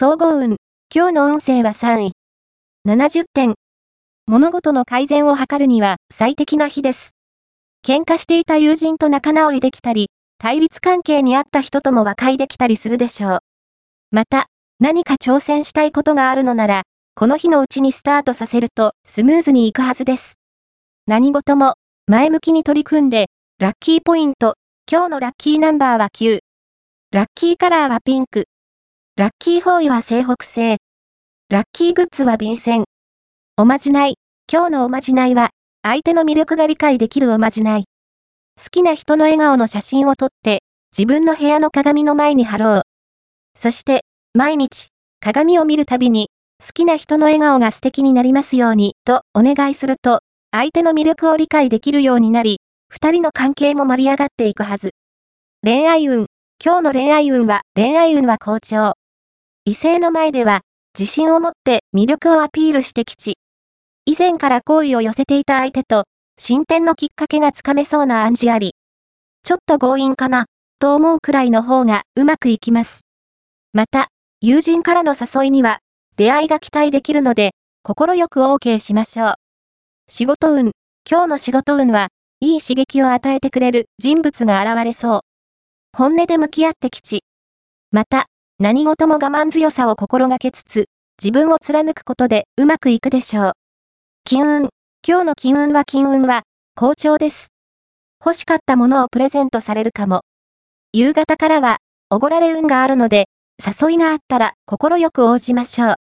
総合運。今日の運勢は3位。70点。物事の改善を図るには最適な日です。喧嘩していた友人と仲直りできたり、対立関係にあった人とも和解できたりするでしょう。また、何か挑戦したいことがあるのなら、この日のうちにスタートさせるとスムーズにいくはずです。何事も前向きに取り組んで、ラッキーポイント、今日のラッキーナンバーは9。ラッキーカラーはピンク。ラッキーフォーイは西北西。ラッキーグッズは便箋。おまじない。今日のおまじないは、相手の魅力が理解できるおまじない。好きな人の笑顔の写真を撮って、自分の部屋の鏡の前に貼ろう。そして、毎日、鏡を見るたびに、好きな人の笑顔が素敵になりますように、とお願いすると、相手の魅力を理解できるようになり、二人の関係も盛り上がっていくはず。恋愛運。今日の恋愛運は、恋愛運は好調。異性の前では、自信を持って魅力をアピールしてきち。以前から好意を寄せていた相手と、進展のきっかけがつかめそうな暗示あり。ちょっと強引かな、と思うくらいの方がうまくいきます。また、友人からの誘いには、出会いが期待できるので、心よく OK しましょう。仕事運。今日の仕事運は、いい刺激を与えてくれる人物が現れそう。本音で向き合ってきち。また、何事も我慢強さを心がけつつ、自分を貫くことでうまくいくでしょう。金運。今日の金運は金運は、好調です。欲しかったものをプレゼントされるかも。夕方からは、おごられ運があるので、誘いがあったら心よく応じましょう。